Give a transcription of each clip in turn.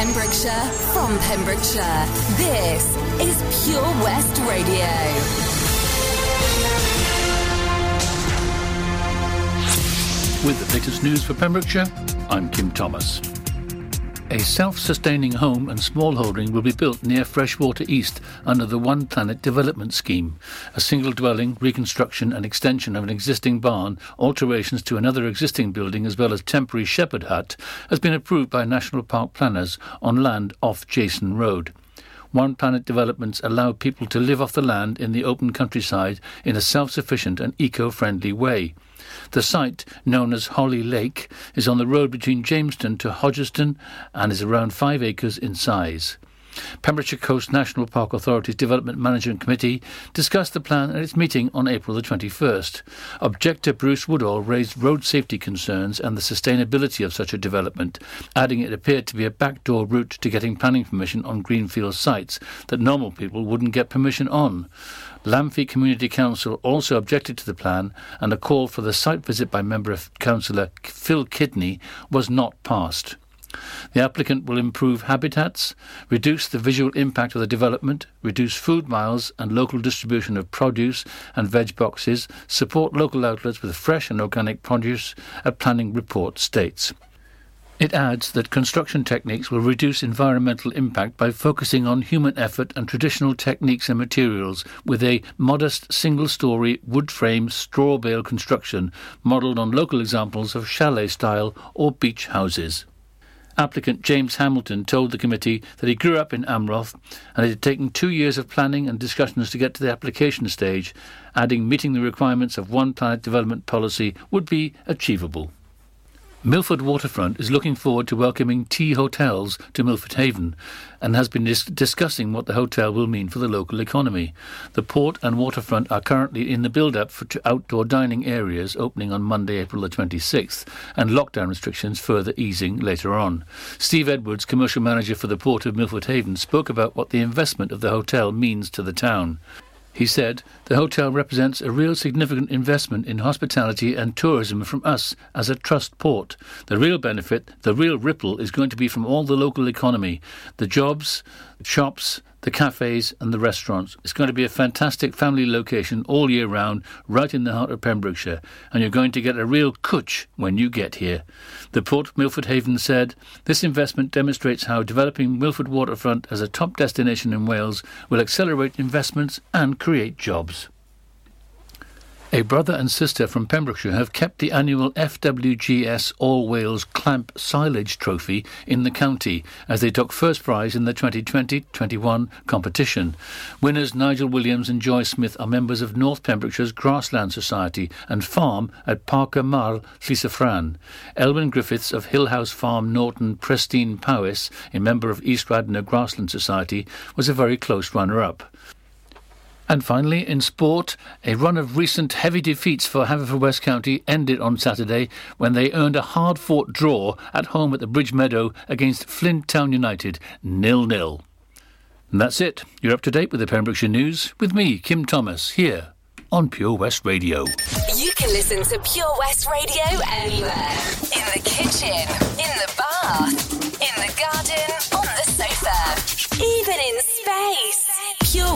Pembrokeshire, from Pembrokeshire. This is Pure West Radio. With the latest news for Pembrokeshire, I'm Kim Thomas. A self-sustaining home and small holding will be built near Freshwater East under the One Planet Development Scheme. A single dwelling, reconstruction and extension of an existing barn, alterations to another existing building as well as temporary shepherd hut has been approved by National Park planners on land off Jason Road. One Planet developments allow people to live off the land in the open countryside in a self-sufficient and eco-friendly way. The site, known as Holly Lake, is on the road between Jameston to Hodgeston and is around five acres in size. Pembrokeshire Coast National Park Authority's Development Management Committee discussed the plan at its meeting on April the 21st. Objector Bruce Woodall raised road safety concerns and the sustainability of such a development, adding it appeared to be a backdoor route to getting planning permission on greenfield sites that normal people wouldn't get permission on. Lamphey Community Council also objected to the plan, and a call for the site visit by Member of Councillor Phil Kidney was not passed. The applicant will improve habitats, reduce the visual impact of the development, reduce food miles and local distribution of produce and veg boxes, support local outlets with fresh and organic produce, a planning report states. It adds that construction techniques will reduce environmental impact by focusing on human effort and traditional techniques and materials with a modest single story wood frame straw bale construction modelled on local examples of chalet style or beach houses. Applicant James Hamilton told the committee that he grew up in Amroth and it had taken two years of planning and discussions to get to the application stage, adding meeting the requirements of One Planet development policy would be achievable. Milford Waterfront is looking forward to welcoming Tŷ Hotels to Milford Haven and has been dis- discussing what the hotel will mean for the local economy. The port and waterfront are currently in the build up for outdoor dining areas opening on Monday, April the 26th, and lockdown restrictions further easing later on. Steve Edwards, commercial manager for the port of Milford Haven, spoke about what the investment of the hotel means to the town. He said, The hotel represents a real significant investment in hospitality and tourism from us as a trust port. The real benefit, the real ripple, is going to be from all the local economy, the jobs, shops, the cafes and the restaurants. It's going to be a fantastic family location all year round, right in the heart of Pembrokeshire, and you're going to get a real cwtch when you get here. The Port Milford Haven said, This investment demonstrates how developing Milford waterfront as a top destination in Wales will accelerate investments and create jobs. A brother and sister from Pembrokeshire have kept the annual FWGS All Wales Clamp Silage Trophy in the county as they took first prize in the 2020-21 competition. Winners Nigel Williams and Joy Smith are members of North Pembrokeshire's Grassland Society and farm at Parker Marl, Llysyffran. Elwyn Griffiths of Hillhouse Farm Norton Presteigne Powys, a member of East Radnor Grassland Society, was a very close runner-up. And finally, in sport, a run of recent heavy defeats for Haverfordwest County ended on Saturday when they earned a hard fought draw at home at the Bridge Meadow against Flint Town United, nil nil. That's it. You're up to date with the Pembrokeshire News with me, Kim Thomas, here on Pure West Radio. You can listen to Pure West Radio anywhere. In the kitchen, in the bath,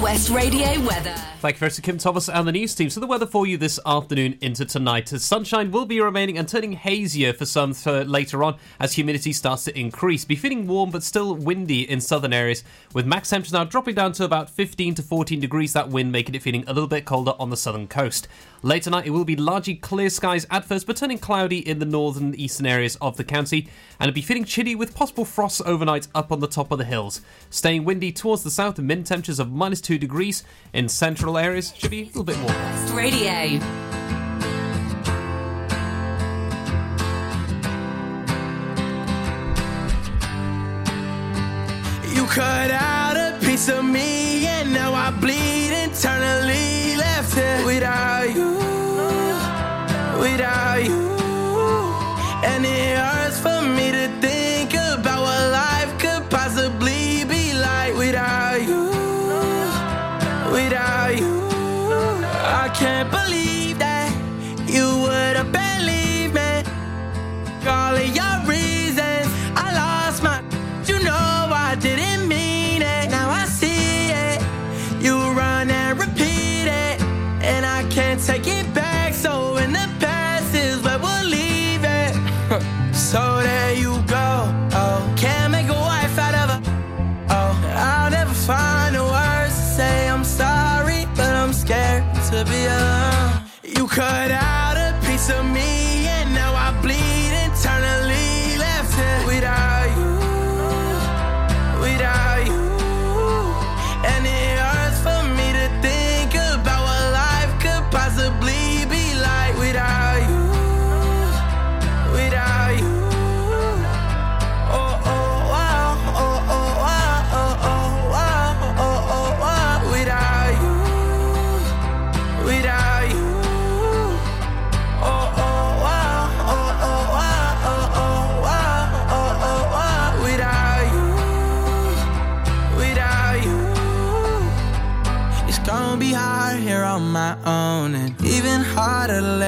West Radio weather. Thank you very much to Kim Thomas and the news team. So the weather for you this afternoon into tonight. Sunshine will be remaining and turning hazier for some for later on as humidity starts to increase. Be feeling warm but still windy in southern areas with max temperatures now dropping down to about 15 to 14 degrees. That wind making it feeling a little bit colder on the southern coast. Later tonight it will be largely clear skies at first but turning cloudy in the northern and eastern areas of the county and it'll be feeling chilly with possible frosts overnight up on the top of the hills. Staying windy towards the south, and min temperatures of minus 2 degrees. In central areas, should be a little bit warmer. Radio. You cut out a piece of me, and now I bleed internally. Left here without you, without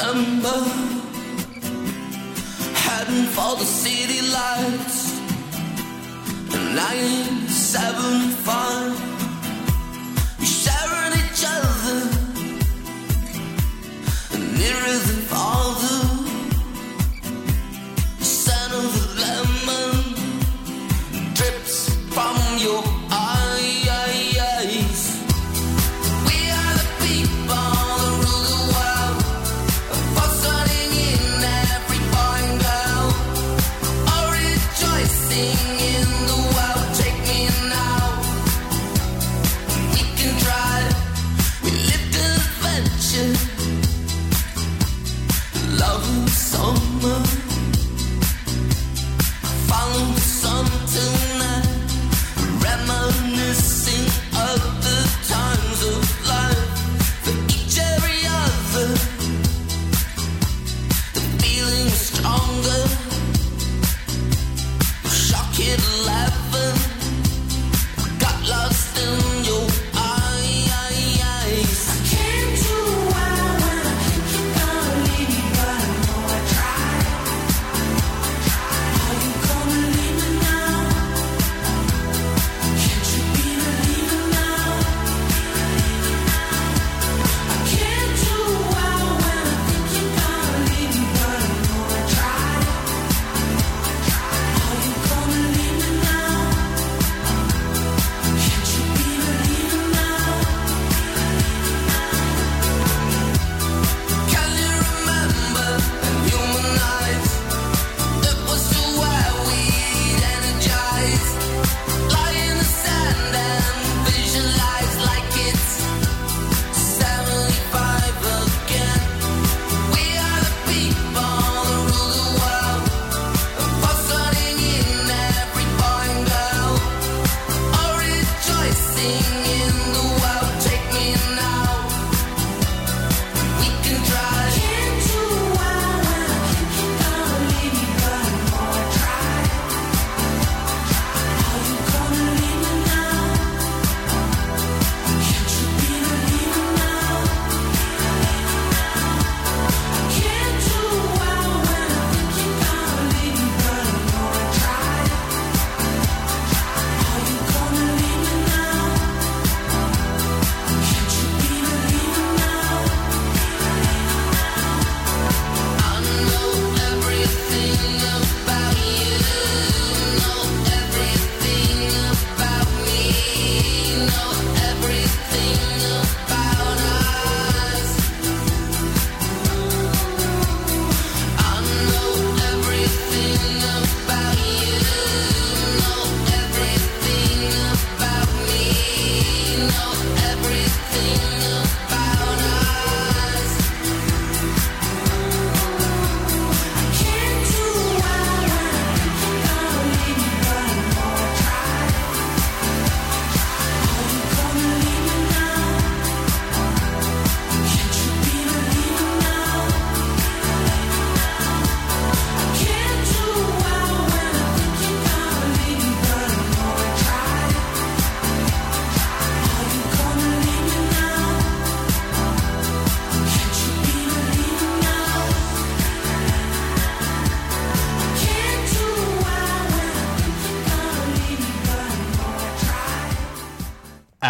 December, heading for the city lights, 975.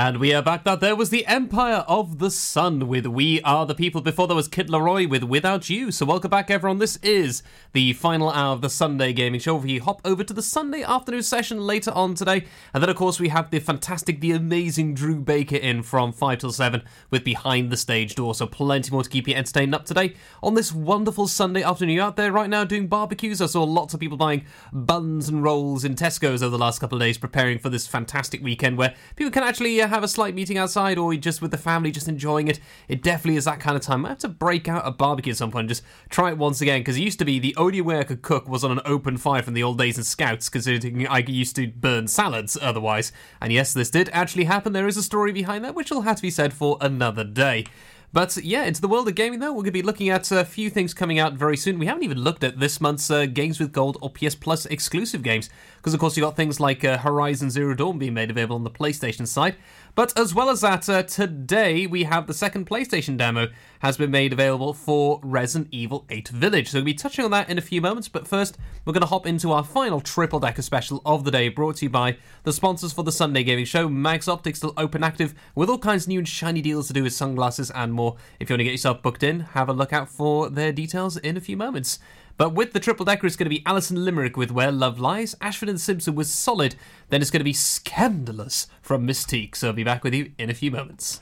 And we are back. That there was the Empire of the Sun with We Are the People. Before there was Kid Laroi with Without You. So welcome back, everyone. This is the final hour of the Sunday Gaming Show. We hop over to the Sunday afternoon session later on today. And then, of course, we have the fantastic, the amazing Drew Baker in from 5 till 7 with Behind the Stage Door. So plenty more to keep you entertained up today on this wonderful Sunday afternoon. You out there right now doing barbecues? I saw lots of people buying buns and rolls in Tesco's over the last couple of days, preparing for this fantastic weekend where people can actually uh, have a slight meeting outside or just with the family, just enjoying it. It definitely is that kind of time. I have to break out a barbecue at some point and just try it once again because it used to be the only way I could cook was on an open fire from the old days in Scouts, considering I used to burn salads otherwise. And yes, this did actually happen. There is a story behind that, which will have to be said for another day. But yeah, into the world of gaming though, we're going to be looking at a few things coming out very soon. We haven't even looked at this month's uh, Games with Gold or PS Plus exclusive games, because of course you've got things like uh, Horizon Zero Dawn being made available on the PlayStation side. But as well as that, uh, today we have the second PlayStation demo has been made available for Resident Evil 8 Village. So we'll be touching on that in a few moments, but first we're going to hop into our final triple decker special of the day, brought to you by the sponsors for the Sunday Gaming Show, Mags Optics, still open active with all kinds of new and shiny deals to do with sunglasses and more. If you want to get yourself booked in, have a look out for their details in a few moments. But with the triple decker, it's going to be Alison Limerick with Where Love Lies, Ashford and Simpson was Solid, then it's going to be Scandalous from Mystique. So I'll be back with you in a few moments.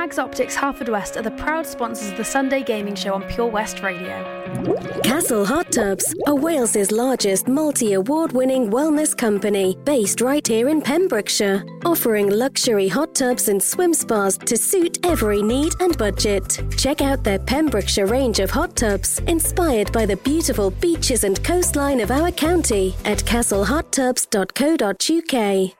Mags Optics Haverfordwest are the proud sponsors of the Sunday Gaming Show on Pure West Radio. Castle Hot Tubs are Wales's largest multi award winning wellness company based right here in Pembrokeshire, offering luxury hot tubs and swim spas to suit every need and budget. Check out their Pembrokeshire range of hot tubs inspired by the beautiful beaches and coastline of our county at castlehottubs.co.uk.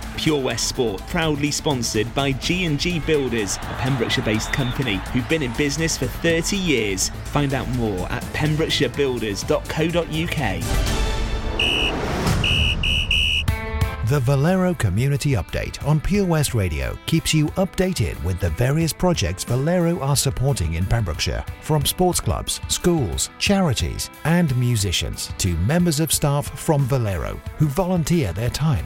Pure West Sport, proudly sponsored by G&G Builders, a Pembrokeshire-based company who've been in business for 30 years. Find out more at pembrokeshirebuilders.co.uk. The Valero Community Update on Pure West Radio keeps you updated with the various projects Valero are supporting in Pembrokeshire, from sports clubs, schools, charities, and musicians to members of staff from Valero who volunteer their time.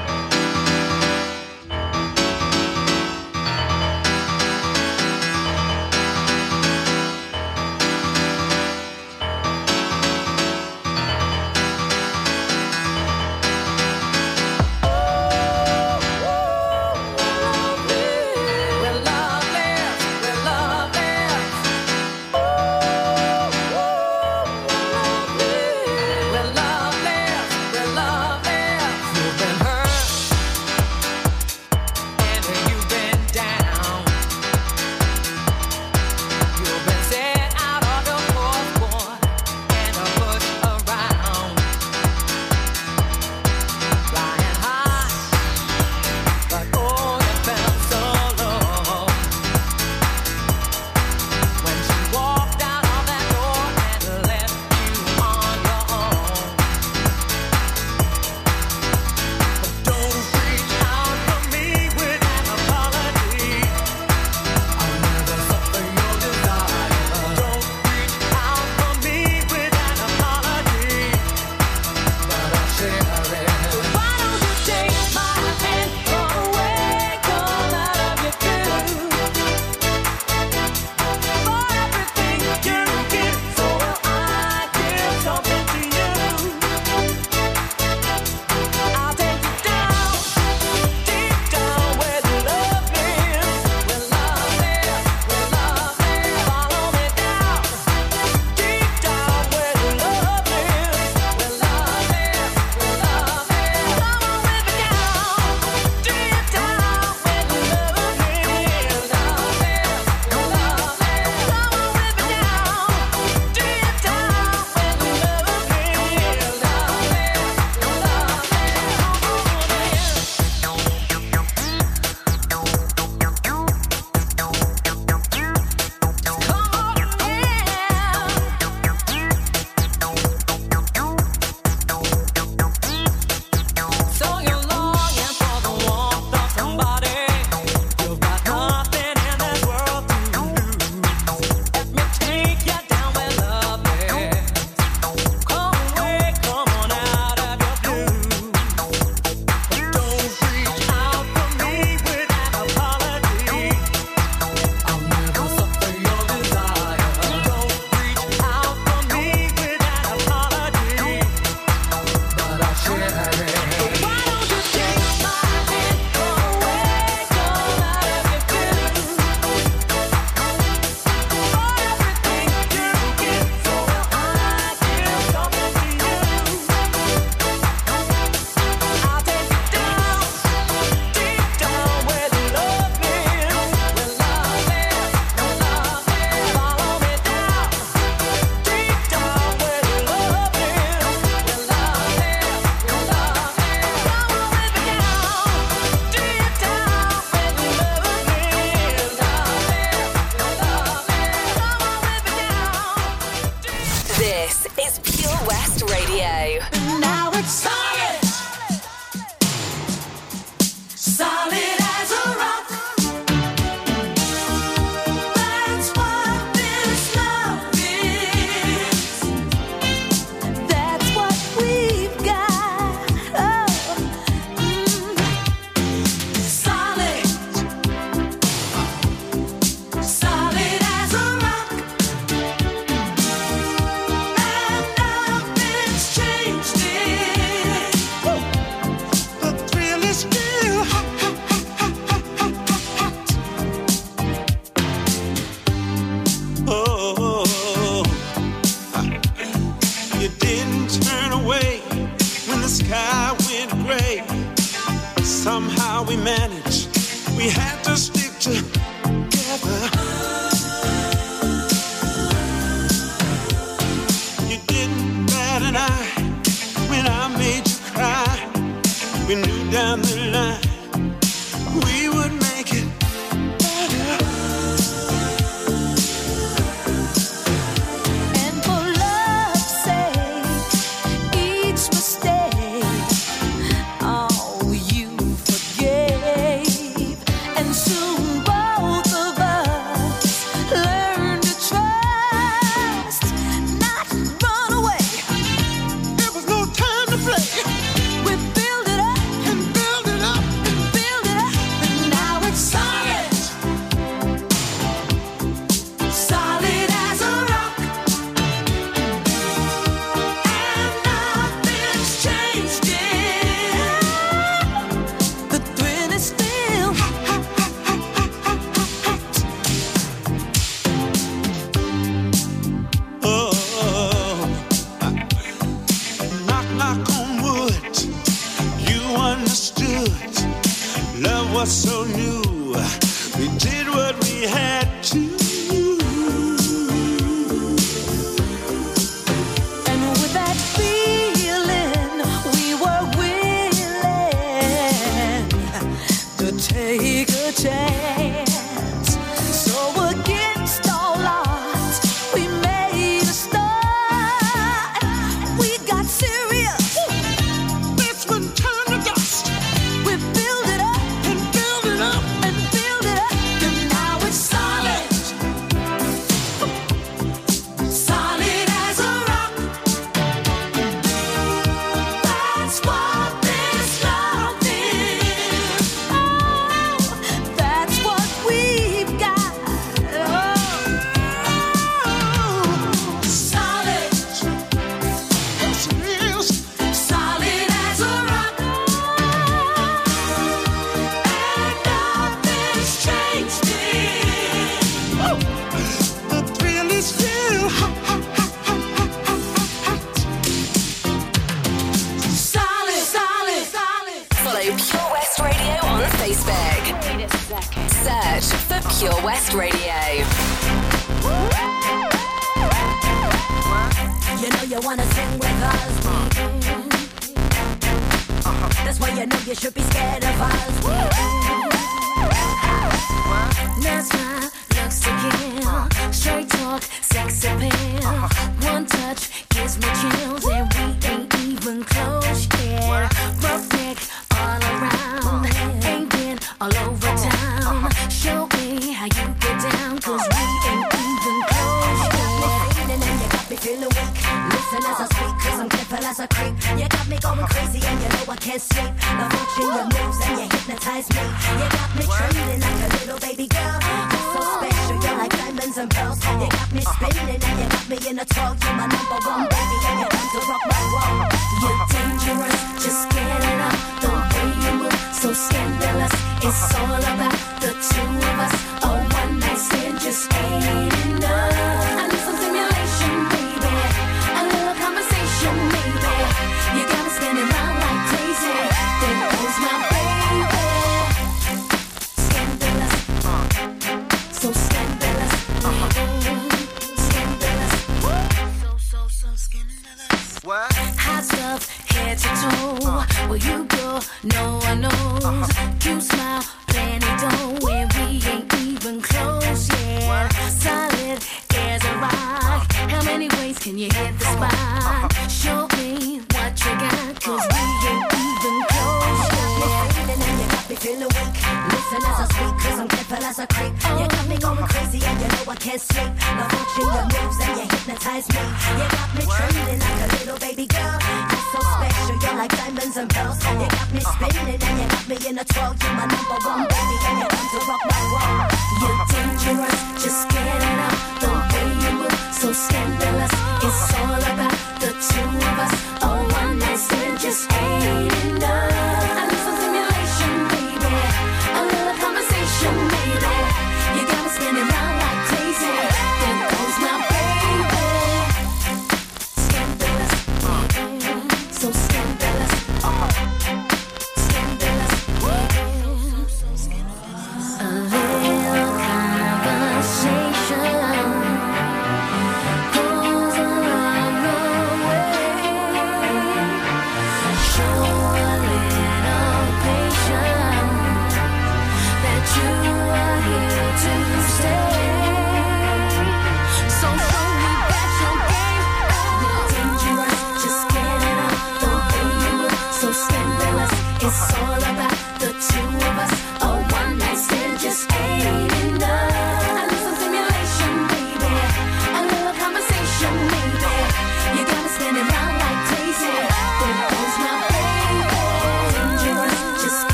Pure West Radio. You know you wanna sing with us. Mm-hmm. That's why you know you should be scared of us. Mm-hmm. Why and you know I can't sleep. The watching your moves, and you hypnotize me. You got me trembling like a little baby girl. You're so special, you're like diamonds and pearls. You got me uh-huh. spinning, and you got me in a twirl. You're my number one baby, and you come to rock my world. You're uh-huh. dangerous, just get it up. The way you move, so scandalous. It's all can you hit the spot? Show me what you got, 'cause we ain't even close yet. And you got me feeling weak. Listen as I speak, 'cause I'm careful as a creep. You got me going crazy, and you know I can't sleep. The watching your moves, and you hypnotize me. You got me trembling like a little baby girl. You're so special, you're like diamonds and pearls. You got me spinning, and you got me in a twirl. You're my number one baby, and you come to rock my world. You're dangerous, just get it up. The way you move, so scandalous. It's all about the two of us. A one night stand just ain't enough.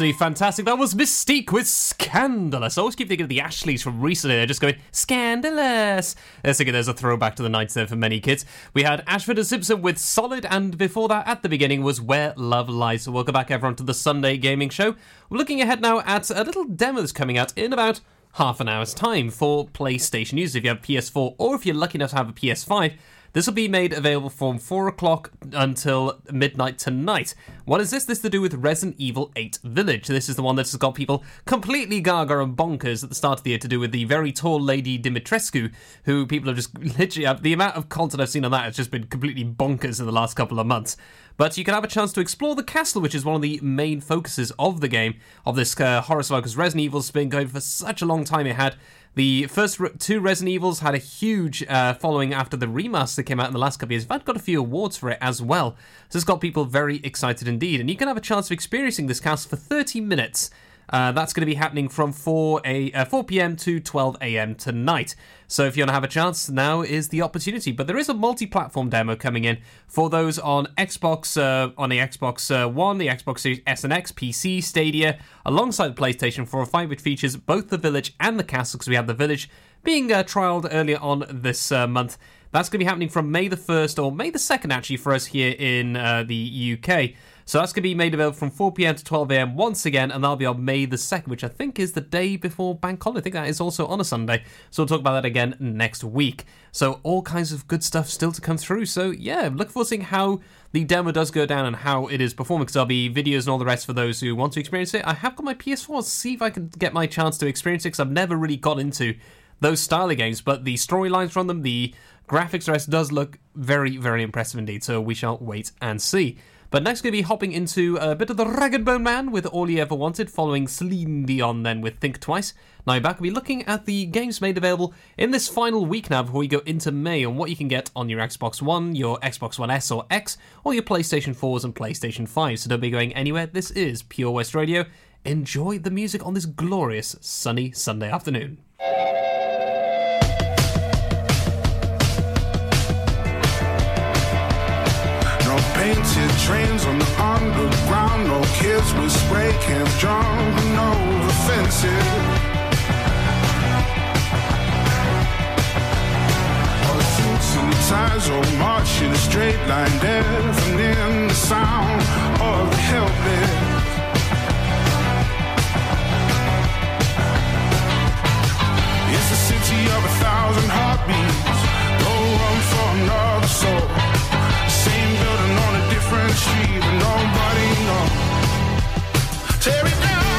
Absolutely fantastic. That was Mystique with Scandalous. I always keep thinking of the Ashleys from recently. They're just going, Scandalous. Let's think there's a throwback to the 90s there for many kids. We had Ashford and Simpson with Solid, and before that, at the beginning, was Where Love Lies. So welcome back, everyone, to the Sunday Gaming Show. We're looking ahead now at a little demo that's coming out in about half an hour's time for PlayStation users. If you have PS4 or if you're lucky enough to have a PS5, this will be made available from 4 o'clock until midnight tonight. What is this? This is to do with Resident Evil 8 Village. This is the one that has got people completely gaga and bonkers at the start of the year to do with the very tall lady Dimitrescu, who people have just literally, the amount of content I've seen on that has just been completely bonkers in the last couple of months. But you can have a chance to explore the castle, which is one of the main focuses of the game, of this uh, horror survival, because Resident Evil's been going for such a long time. It had the first re- two Resident Evils had a huge uh, following after the remaster came out in the last couple of years. In fact, got a few awards for it as well. So it's got people very excited indeed. And you can have a chance of experiencing this castle for 30 minutes. Uh, that's going to be happening from 4 a uh, 4 p.m. to 12 a.m. tonight. So if you want to have a chance, now is the opportunity. But there is a multi-platform demo coming in for those on Xbox, uh, on the Xbox uh, One, the Xbox Series S and X, PC, Stadia, alongside the PlayStation 4 or 5, which features both the village and the castle. Because we have the village being uh, trialed earlier on this uh, month. That's going to be happening from May the 1st or May the 2nd, actually, for us here in the UK. So that's going to be made available from 4 pm to 12 am once again, and that'll be on May the 2nd, which I think is the day before Bank Holiday. I think that is also on a Sunday. So we'll talk about that again next week. So all kinds of good stuff still to come through. So yeah, look forward to seeing how the demo does go down and how it is performing, because there'll be videos and all the rest for those who want to experience it. I have got my PS4, see if I can get my chance to experience it, because I've never really got into those style of games, but the storylines from them, the graphics rest does look very, very impressive indeed. So we shall wait and see. But next, going to be hopping into a bit of the Rag'n'Bone Man with All You Ever Wanted, following Celine Dion then with Think Twice. Now, back, we'll be looking at the games made available in this final week now before we go into May and what you can get on your Xbox One, your Xbox One S or X, or your PlayStation 4s and PlayStation 5s. So don't be going anywhere. This is Pure West Radio. Enjoy the music on this glorious sunny Sunday afternoon. Painted trains on the underground. No kids with spray cans jumping over fences. The suits and the ties all march in a straight line, deafening the sound of the helpless. It's a city of a thousand heartbeats. No room for another soul. Different street, but nobody knows. Tear it down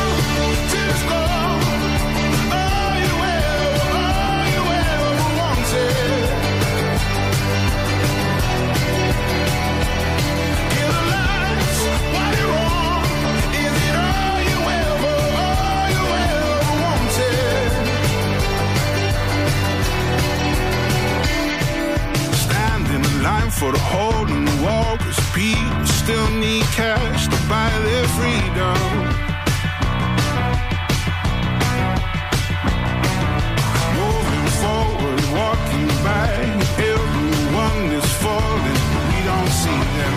for the hole in the wall, cause people still need cash to buy their freedom. Moving forward, walking back, everyone is falling, we don't see them.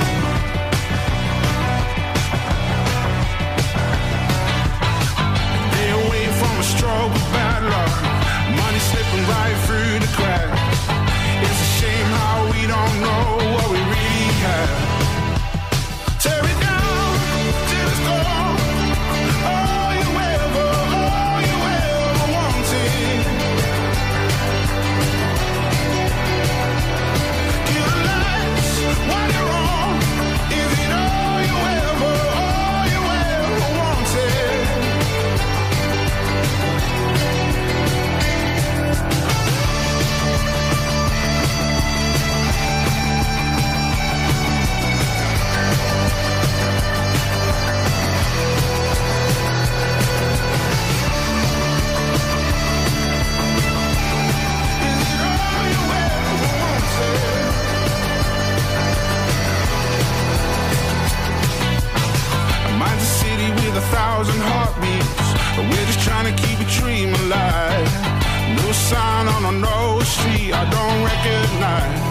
They away from a stroke thousand heartbeats. We're just trying to keep a dream alive. No sign on a no street I don't recognize.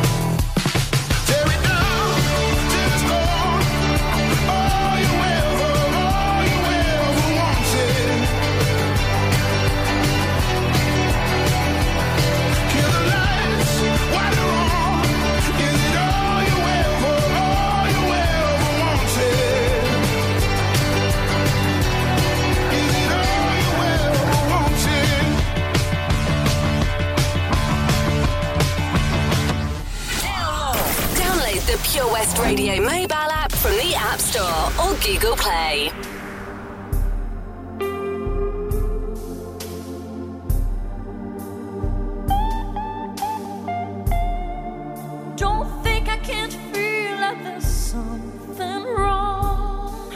Radio mobile app from the App Store or Google Play. Don't think I can't feel there's something wrong.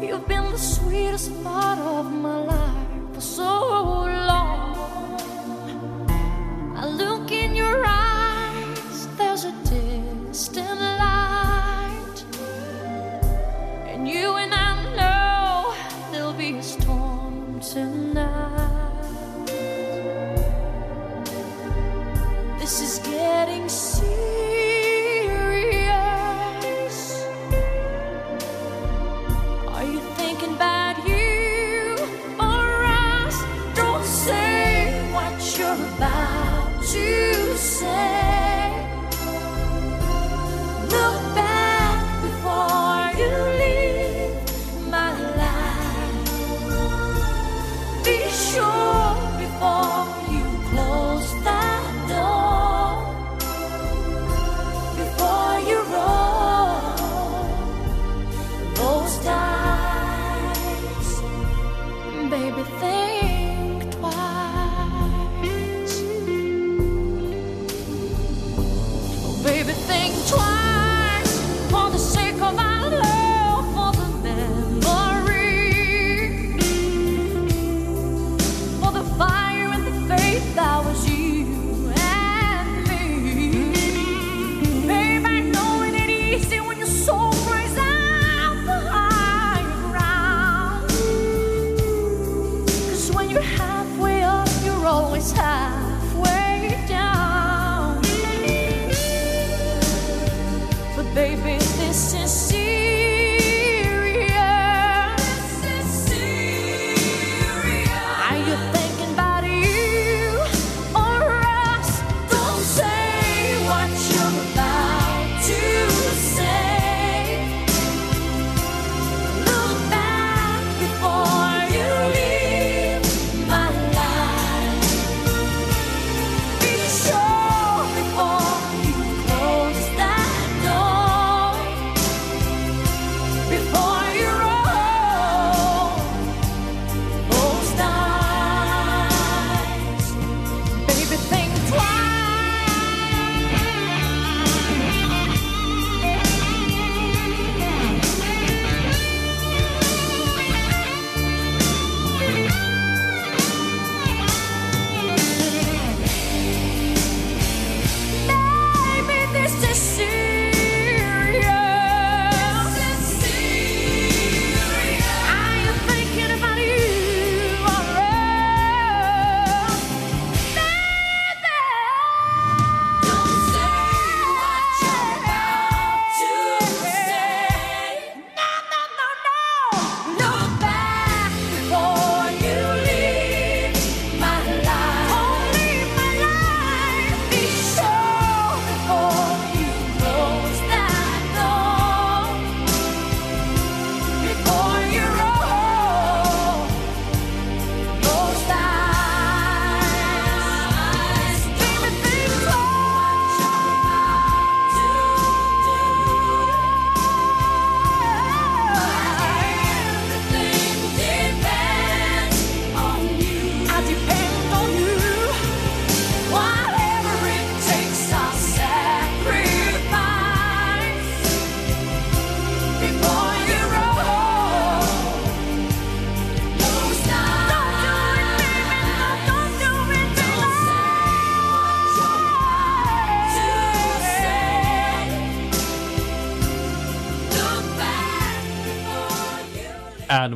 You've been the sweetest part of my life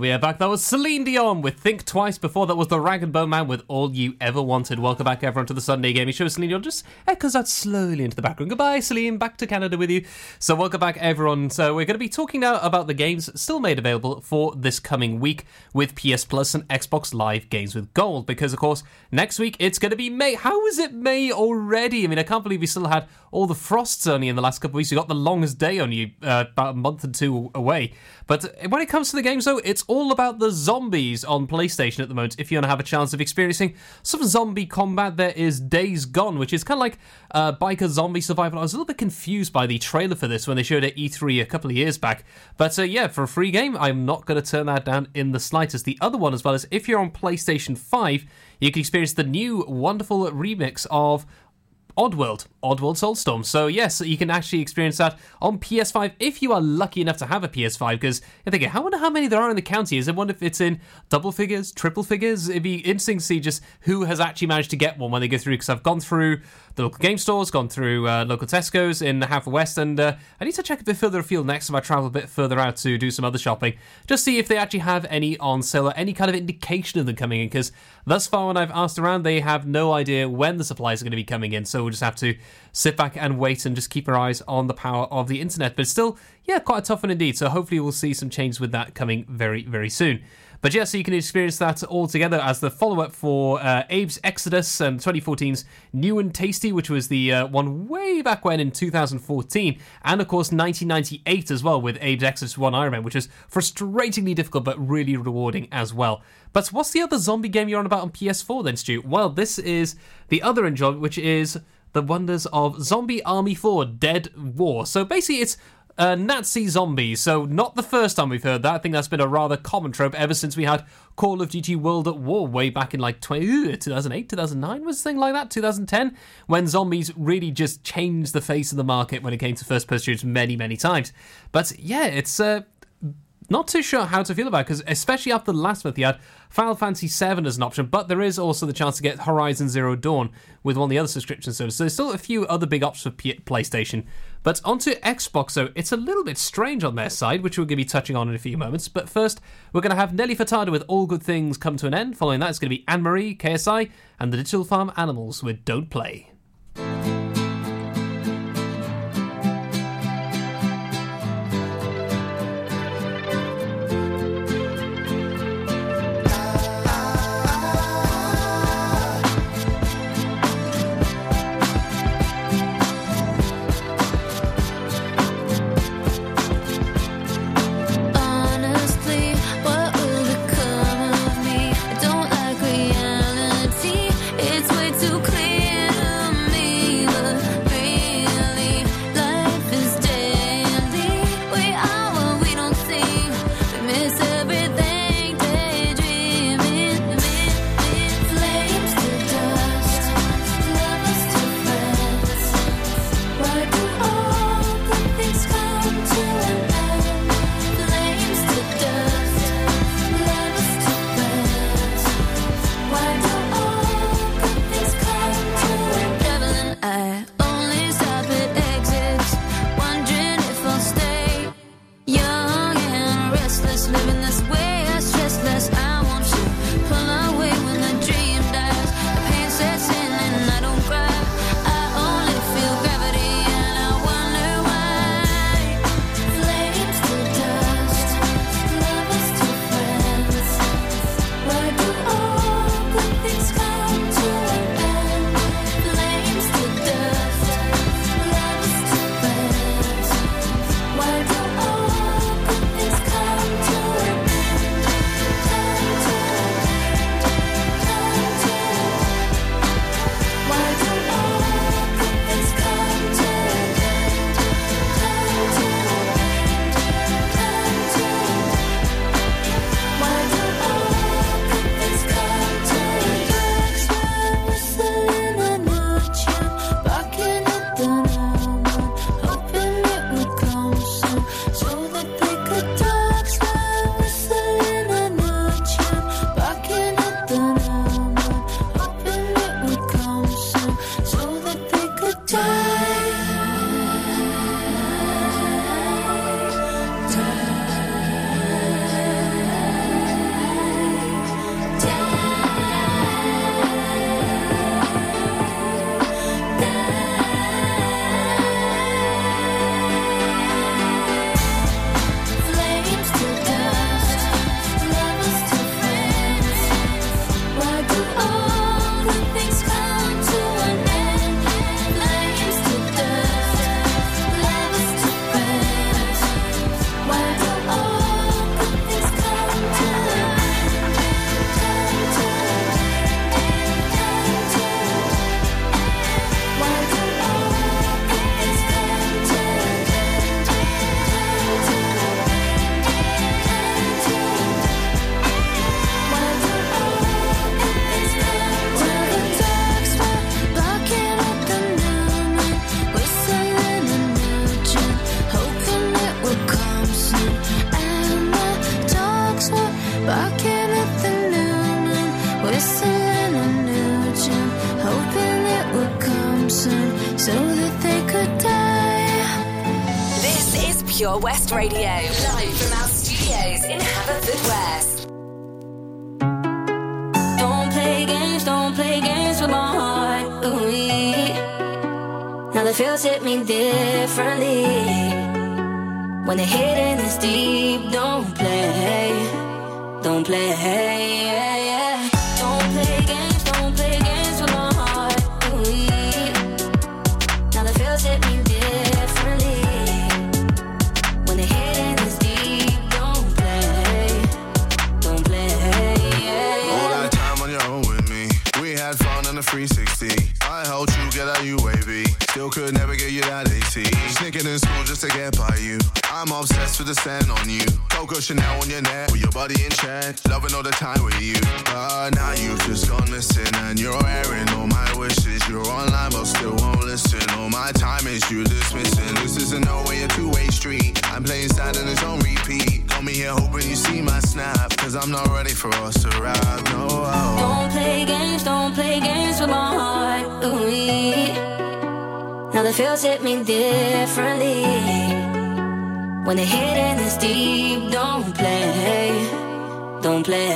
We are back. That was Celine Dion with Think Twice. Before that was the Rag'n'Bone Man with All You Ever Wanted. Welcome back, everyone, to the Sunday Gaming Show. Celine Dion just echoes out slowly into the background. Goodbye, Celine. Back to Canada with you. So, welcome back, everyone. So, we're going to be talking now about the games still made available for this coming week with PS Plus and Xbox Live Games with Gold. Because, of course, next week it's going to be May. How is it May already? I mean, I can't believe we still had all the frosts only in the last couple of weeks. We got the longest day only uh, about a month and two away. But when it comes to the games, though, it's all about the zombies on PlayStation at the moment. If you want to have a chance of experiencing some zombie combat, there is Days Gone, which is kind of like uh, biker zombie survival. I was a little bit confused by the trailer for this when they showed it at E3 a couple of years back. But uh, yeah, for a free game, I'm not going to turn that down in the slightest. The other one, as well, is if you're on PlayStation 5, you can experience the new wonderful remix of Oddworld, Oddworld Soulstorm. So yes, you can actually experience that on PS5 if you are lucky enough to have a PS5. Because you're thinking, I wonder how many there are in the county. Is I wonder if it's in double figures, triple figures. It'd be interesting to see just who has actually managed to get one when they go through. Because I've gone through the local game stores, gone through uh, local Tesco's in Haverfordwest, and uh, I need to check a bit further afield next time I travel a bit further out to do some other shopping. Just see if they actually have any on sale or any kind of indication of them coming in. Because thus far, when I've asked around, they have no idea when the supplies are going to be coming in. So we'll just have to sit back and wait and just keep our eyes on the power of the internet. But still, yeah, quite a tough one indeed. So hopefully we'll see some change with that coming very, very soon. But yeah, so you can experience that all together as the follow up for uh, Abe's Exoddus and 2014's New 'n' Tasty, which was the uh, one way back when in 2014, and of course 1998 as well with Abe's Exoddus 1 Ironman, which is frustratingly difficult but really rewarding as well. But what's the other zombie game you're on about on PS4 then, Stu? Well, this is the other enjoyment, which is the wonders of Zombie Army 4 Dead War. So basically, it's uh, Nazi zombies. So, not the first time we've heard that. I think that's been a rather common trope ever since we had Call of Duty World at War way back in like 20, 2008, 2009 was a thing like that, 2010, when zombies really just changed the face of the market when it came to first person shooters many, many times. But yeah, it's. Uh, not too sure how to feel about it because especially after the last month you had Final Fantasy VII as an option, but there is also the chance to get Horizon Zero Dawn with one of the other subscription services. So there's still a few other big options for P- PlayStation. But onto Xbox, so it's a little bit strange on their side, which we're going to be touching on in a few moments. But first, we're going to have Nelly Furtado with All Good Things Come to an End. Following that, it's going to be Anne Marie, KSI, and the Digital Farm Animals with Don't Play. 360. I helped you get out UAV. Still could never get you that AT. Sneaking in school just to get by you. I'm obsessed with the scent on you. Coco Chanel on your neck with your body in check. Loving all the time with you. But now you've just gone missing and you're airing all my wishes. You're online but still won't listen. All my time is you dismissing. This isn't no way a two-way street. I'm playing sad and it's on repeat. Call me here hoping you see my snap. Cause I'm not ready for us to ride. No. Don't play games, don't play games with my heart. Ooh, now the feels hit me differently. When the hitting is deep, don't play, don't play.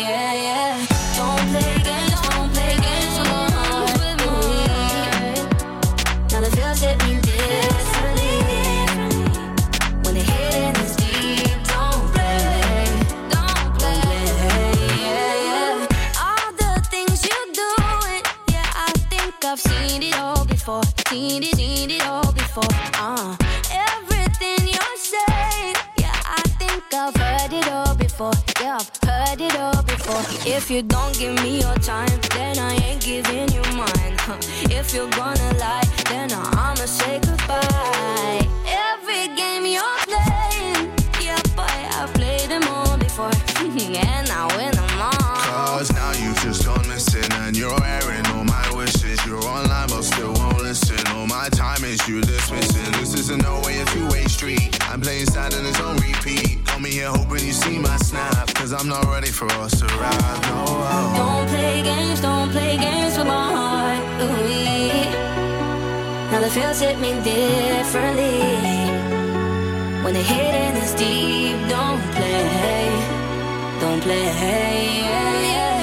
Yeah, yeah. Seen it, seen it all before. Uh, everything you're saying, yeah, I think I've heard it all before. Yeah, I've heard it all before. If you don't give me your time, then I ain't giving you mine. Huh. If you're gonna lie, then I'ma say goodbye. Every game you're playing, yeah, boy, I've played them all before, and I win them all. Cause now you've just gone missing and you're airing Time is you dismissing. This isn't no way a two-way street. I'm playing sad and it's on repeat. Call me here hoping you see my snap. Cause I'm not ready for us to ride. No. Don't play games, don't play games with my heart. Ooh, now the feels hit me differently. When the hitting is deep, don't play, don't play. Yeah, yeah.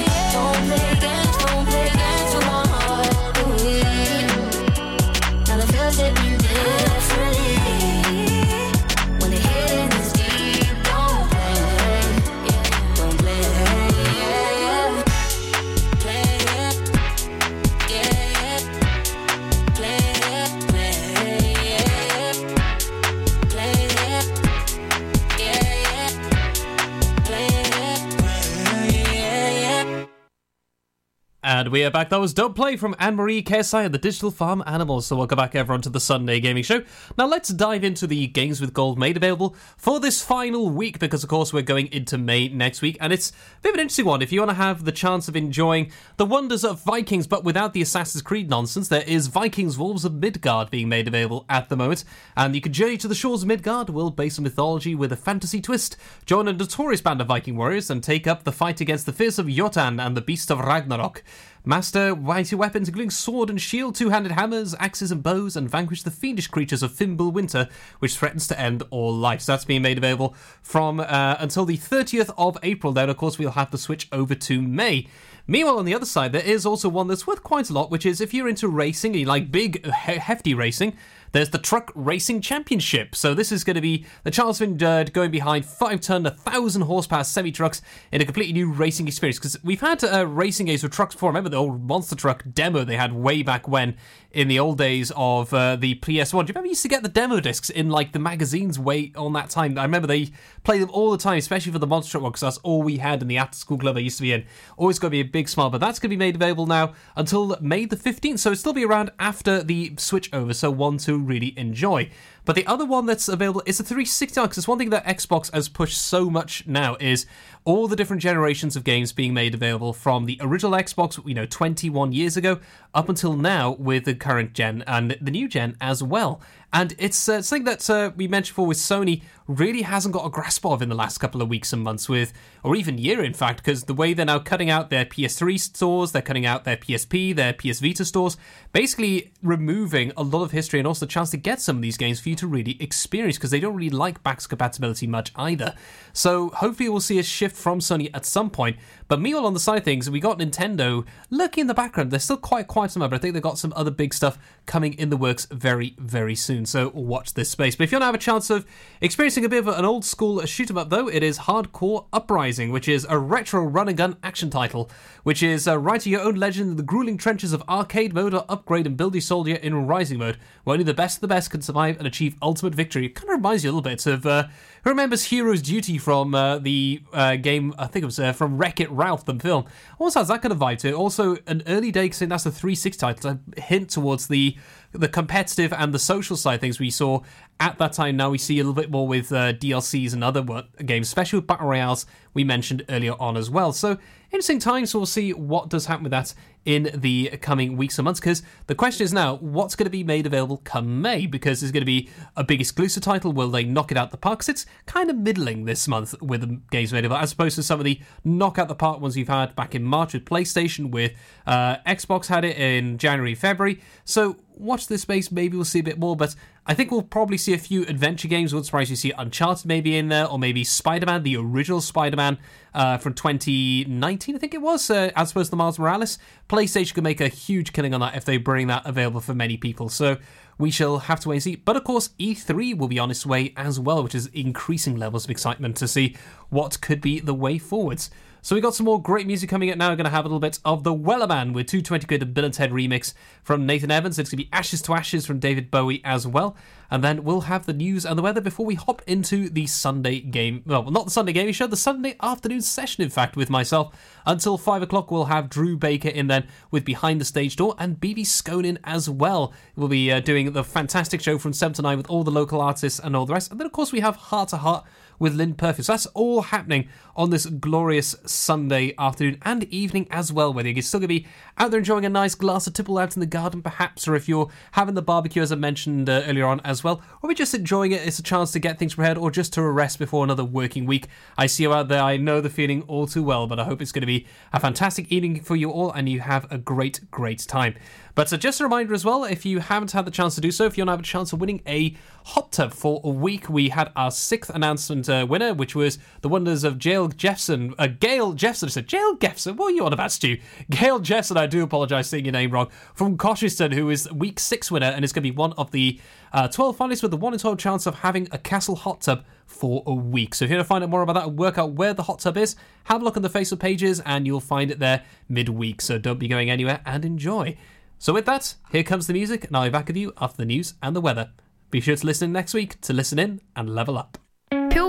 And we are back. That was Don't Play from Anne Marie KSI and the Digital Farm Animals. So, welcome back, everyone, to the Sunday Gaming Show. Now, let's dive into the games with gold made available for this final week because, of course, we're going into May next week. And it's a bit of an interesting one. If you want to have the chance of enjoying the wonders of Vikings but without the Assassin's Creed nonsense, there is Vikings Wolves of Midgard being made available at the moment. And you can journey to the shores of Midgard, world based on mythology with a fantasy twist. Join a notorious band of Viking warriors and take up the fight against the fears of Jotun and the Beast of Ragnarok. Master mighty weapons including sword and shield, two-handed hammers, axes and bows, and vanquish the fiendish creatures of Fimbul Winter, which threatens to end all life. So that's being made available from uh, until the 30th of April. Then, of course, we'll have to switch over to May. Meanwhile, on the other side, there is also one that's worth quite a lot, which is if you're into racing, you like big, he- hefty racing, there's the Truck Racing Championship. So this is going to be the Charles uh, going behind five-ton, 1,000 horsepower semi-trucks in a completely new racing experience. Because we've had uh, racing games with trucks before. Remember the old Monster Truck demo they had way back when in the old days of uh, the PS1. Do you remember you used to get the demo discs in like the magazines way on that time? I remember they played them all the time, especially for the Monster Truck one, because that's all we had in the after-school club I used to be in. Always got to be a big smile, but that's going to be made available now until May the 15th. So it'll still be around after the switch over. So one to really enjoy. But the other one that's available is the 360 because it's one thing that Xbox has pushed so much now is all the different generations of games being made available from the original Xbox, you know, 21 years ago up until now with the current gen and the new gen as well. And it's uh, something that uh, we mentioned before with Sony really hasn't got a grasp of in the last couple of weeks and months with, or even year in fact, because the way they're now cutting out their PS3 stores, they're cutting out their PSP, their PS Vita stores, basically removing a lot of history and also the chance to get some of these games for you to really experience because they don't really like backwards compatibility much either. So hopefully we'll see a shift from Sony at some point. But meanwhile, on the side of things, we got Nintendo lurking in the background. They're still quite quiet the but I think they've got some other big stuff coming in the works very, very soon. So watch this space. But if you want to have a chance of experiencing a bit of an old school shoot 'em up, though, it is Hard Corps Uprising, which is a retro run and gun action title, which is uh, writing your own legend in the grueling trenches of arcade mode or upgrade and build your soldier in rising mode, where only the best of the best can survive and achieve ultimate victory. It kind of reminds you a little bit of. Uh, who remembers Hero's Duty from uh, the uh, game? I think it was uh, from Wreck It Ralph, the film. Also has that kind of vibe to it. Also, an early day, because that's a 3 6 title, a hint towards the the competitive and the social side things we saw at that time. Now we see a little bit more with uh, DLCs and other wo- games, especially with battle royales we mentioned earlier on as well. So interesting times. So we'll see what does happen with that in the coming weeks and months. Because the question is now, what's going to be made available come May? Because there's going to be a big exclusive title. Will they knock it out the park? 'Cause it's kind of middling this month with the games made available, as opposed to some of the knock out the park ones you've had back in March with PlayStation, with uh, Xbox had it in January, February. So watch this space. Maybe we'll see a bit more, but I think we'll probably see a few adventure games. Wouldn't surprise you see Uncharted maybe in there, or maybe Spider Man, the original Spider Man uh, from 2019, I think it was, uh, as opposed to Miles Morales. PlayStation could make a huge killing on that if they bring that available for many people. So we shall have to wait and see. But of course, E3 will be on its way as well, which is increasing levels of excitement to see what could be the way forwards. So we got some more great music coming up now. We're going to have a little bit of the Wellerman with 220 Kid Bill and Ted remix from Nathan Evans. It's going to be Ashes to Ashes from David Bowie as well. And then we'll have the news and the weather before we hop into the Sunday game. Well, not the Sunday gaming show, the Sunday afternoon session, in fact, with myself. Until 5 o'clock, we'll have Drew Baker in then with Behind the Stage Door and BB Sconin as well. We'll be uh, doing the fantastic show from 7 to 9 with all the local artists and all the rest. And then, of course, we have Heart to Heart with Lynn Perfield. So that's all happening on this glorious Sunday afternoon and evening as well, whether you're still going to be out there enjoying a nice glass of tipple out in the garden, perhaps, or if you're having the barbecue, as I mentioned uh, earlier on as well, or we're just enjoying it. It's a chance to get things prepared or just to rest before another working week. I see you out there. I know the feeling all too well, but I hope it's going to be a fantastic evening for you all and you have a great, great time. But uh, just a reminder as well, if you haven't had the chance to do so, if you want to have a chance of winning a hot tub for a week, we had our sixth announcement uh, winner, which was the wonders of Gail Jeffson. Uh, Gail Jeffson. I said, Gail Jeffson? What are you on about, Stu? Gail Jeffson, I do apologise saying your name wrong, from Colchester, who is week six winner and is going to be one of the uh, 12 finalists with the one in 12 chance of having a castle hot tub for a week. So if you want to find out more about that and work out where the hot tub is, have a look on the Facebook pages and you'll find it there midweek. So don't be going anywhere and enjoy. So with that, here comes the music, and I'll be back with you after the news and the weather. Be sure to listen in next week to listen in and level up.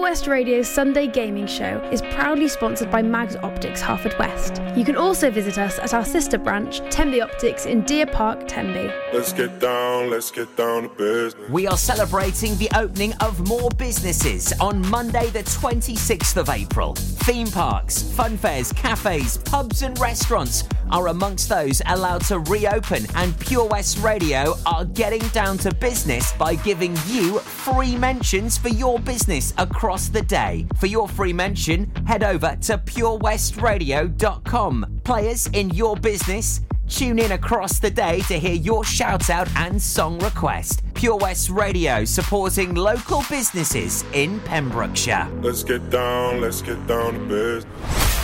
Pure West Radio's Sunday Gaming Show is proudly sponsored by Mags Optics Haverfordwest. You can also visit us at our sister branch, Tenby Optics in Deer Park, Tenby. Let's get down, let's get down to business. We are celebrating the opening of more businesses on Monday, the 26th of April. Theme parks, fun fairs, cafes, pubs, and restaurants are amongst those allowed to reopen, and Pure West Radio are getting down to business by giving you free mentions for your business across the day. For your free mention, head over to purewestradio.com. Players in your business, Tune in across the day to hear your shout out and song request. Pure West Radio supporting local businesses in Pembrokeshire. Let's get down, let's get down to business.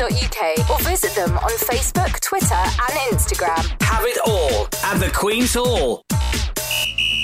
or visit them on Facebook, Twitter, and Instagram. Have it all at the Queen's Hall.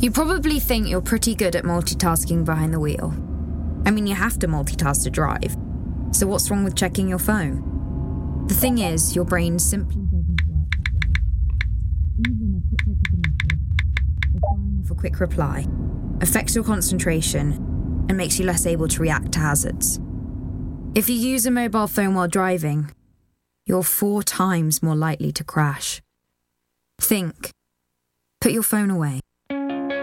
You probably think you're pretty good at multitasking behind the wheel. I mean, you have to multitask to drive. So, what's wrong with checking your phone? The thing is, your brain simply doesn't work. Even a quick look at a message or a quick reply affects your concentration and makes you less able to react to hazards. If you use a mobile phone while driving, you're four times more likely to crash. Think. Put your phone away.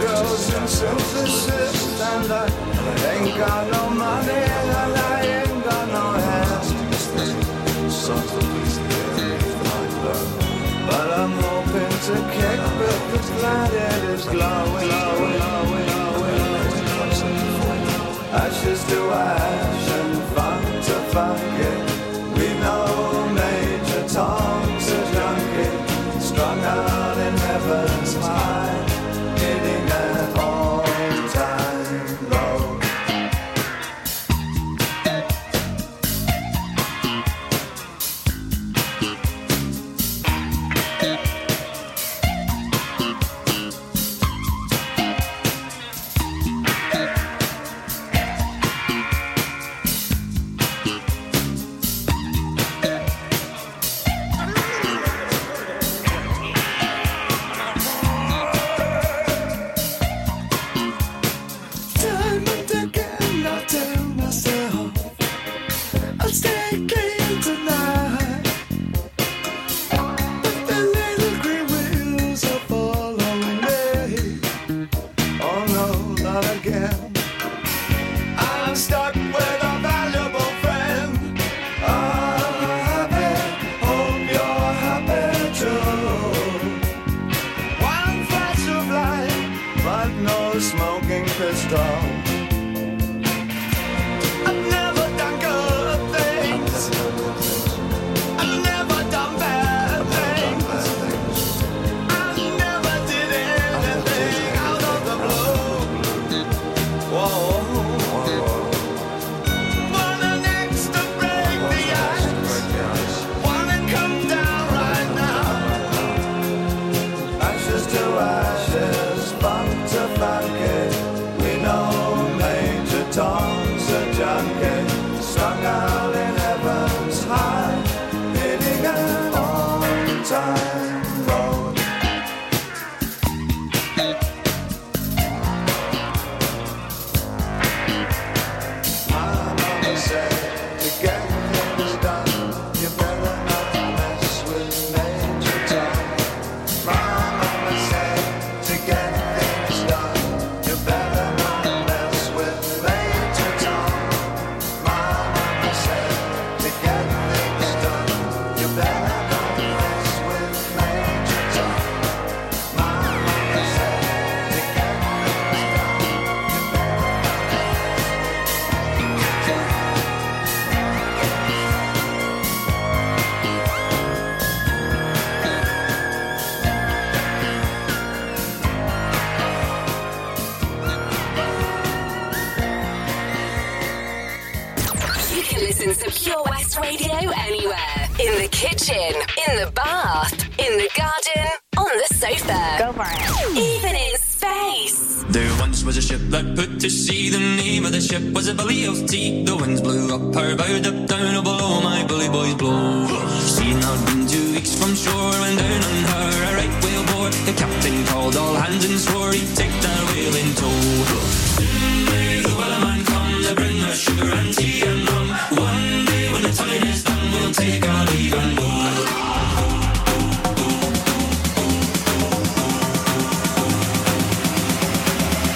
Girls and synthesis. And I ain't got no money and I ain't got no hands. But I'm hoping to kick but the planet is glowing, glowing, glowing, glowing. Ashes to ash and funk to funky. We know Major Tom's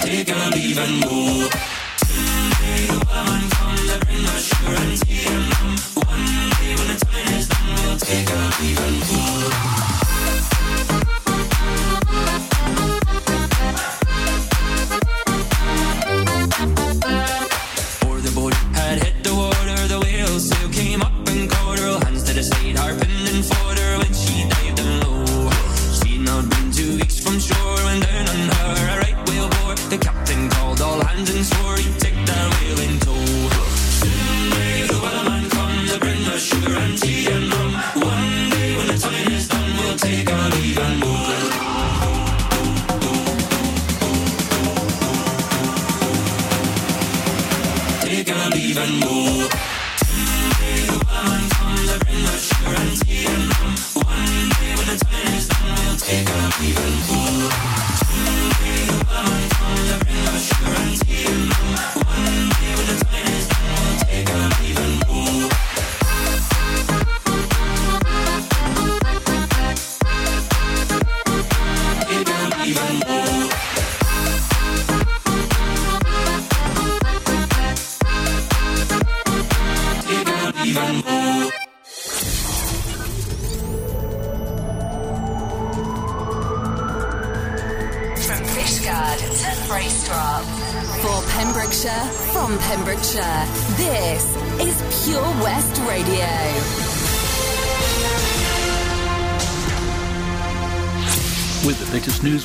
take a leave and go. Till the woman comes, to bring the sugar and tea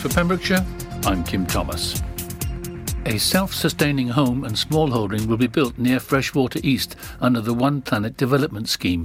for Pembrokeshire, I'm Kim Thomas. A self sustaining home and smallholding will be built near Freshwater East under the One Planet Development Scheme.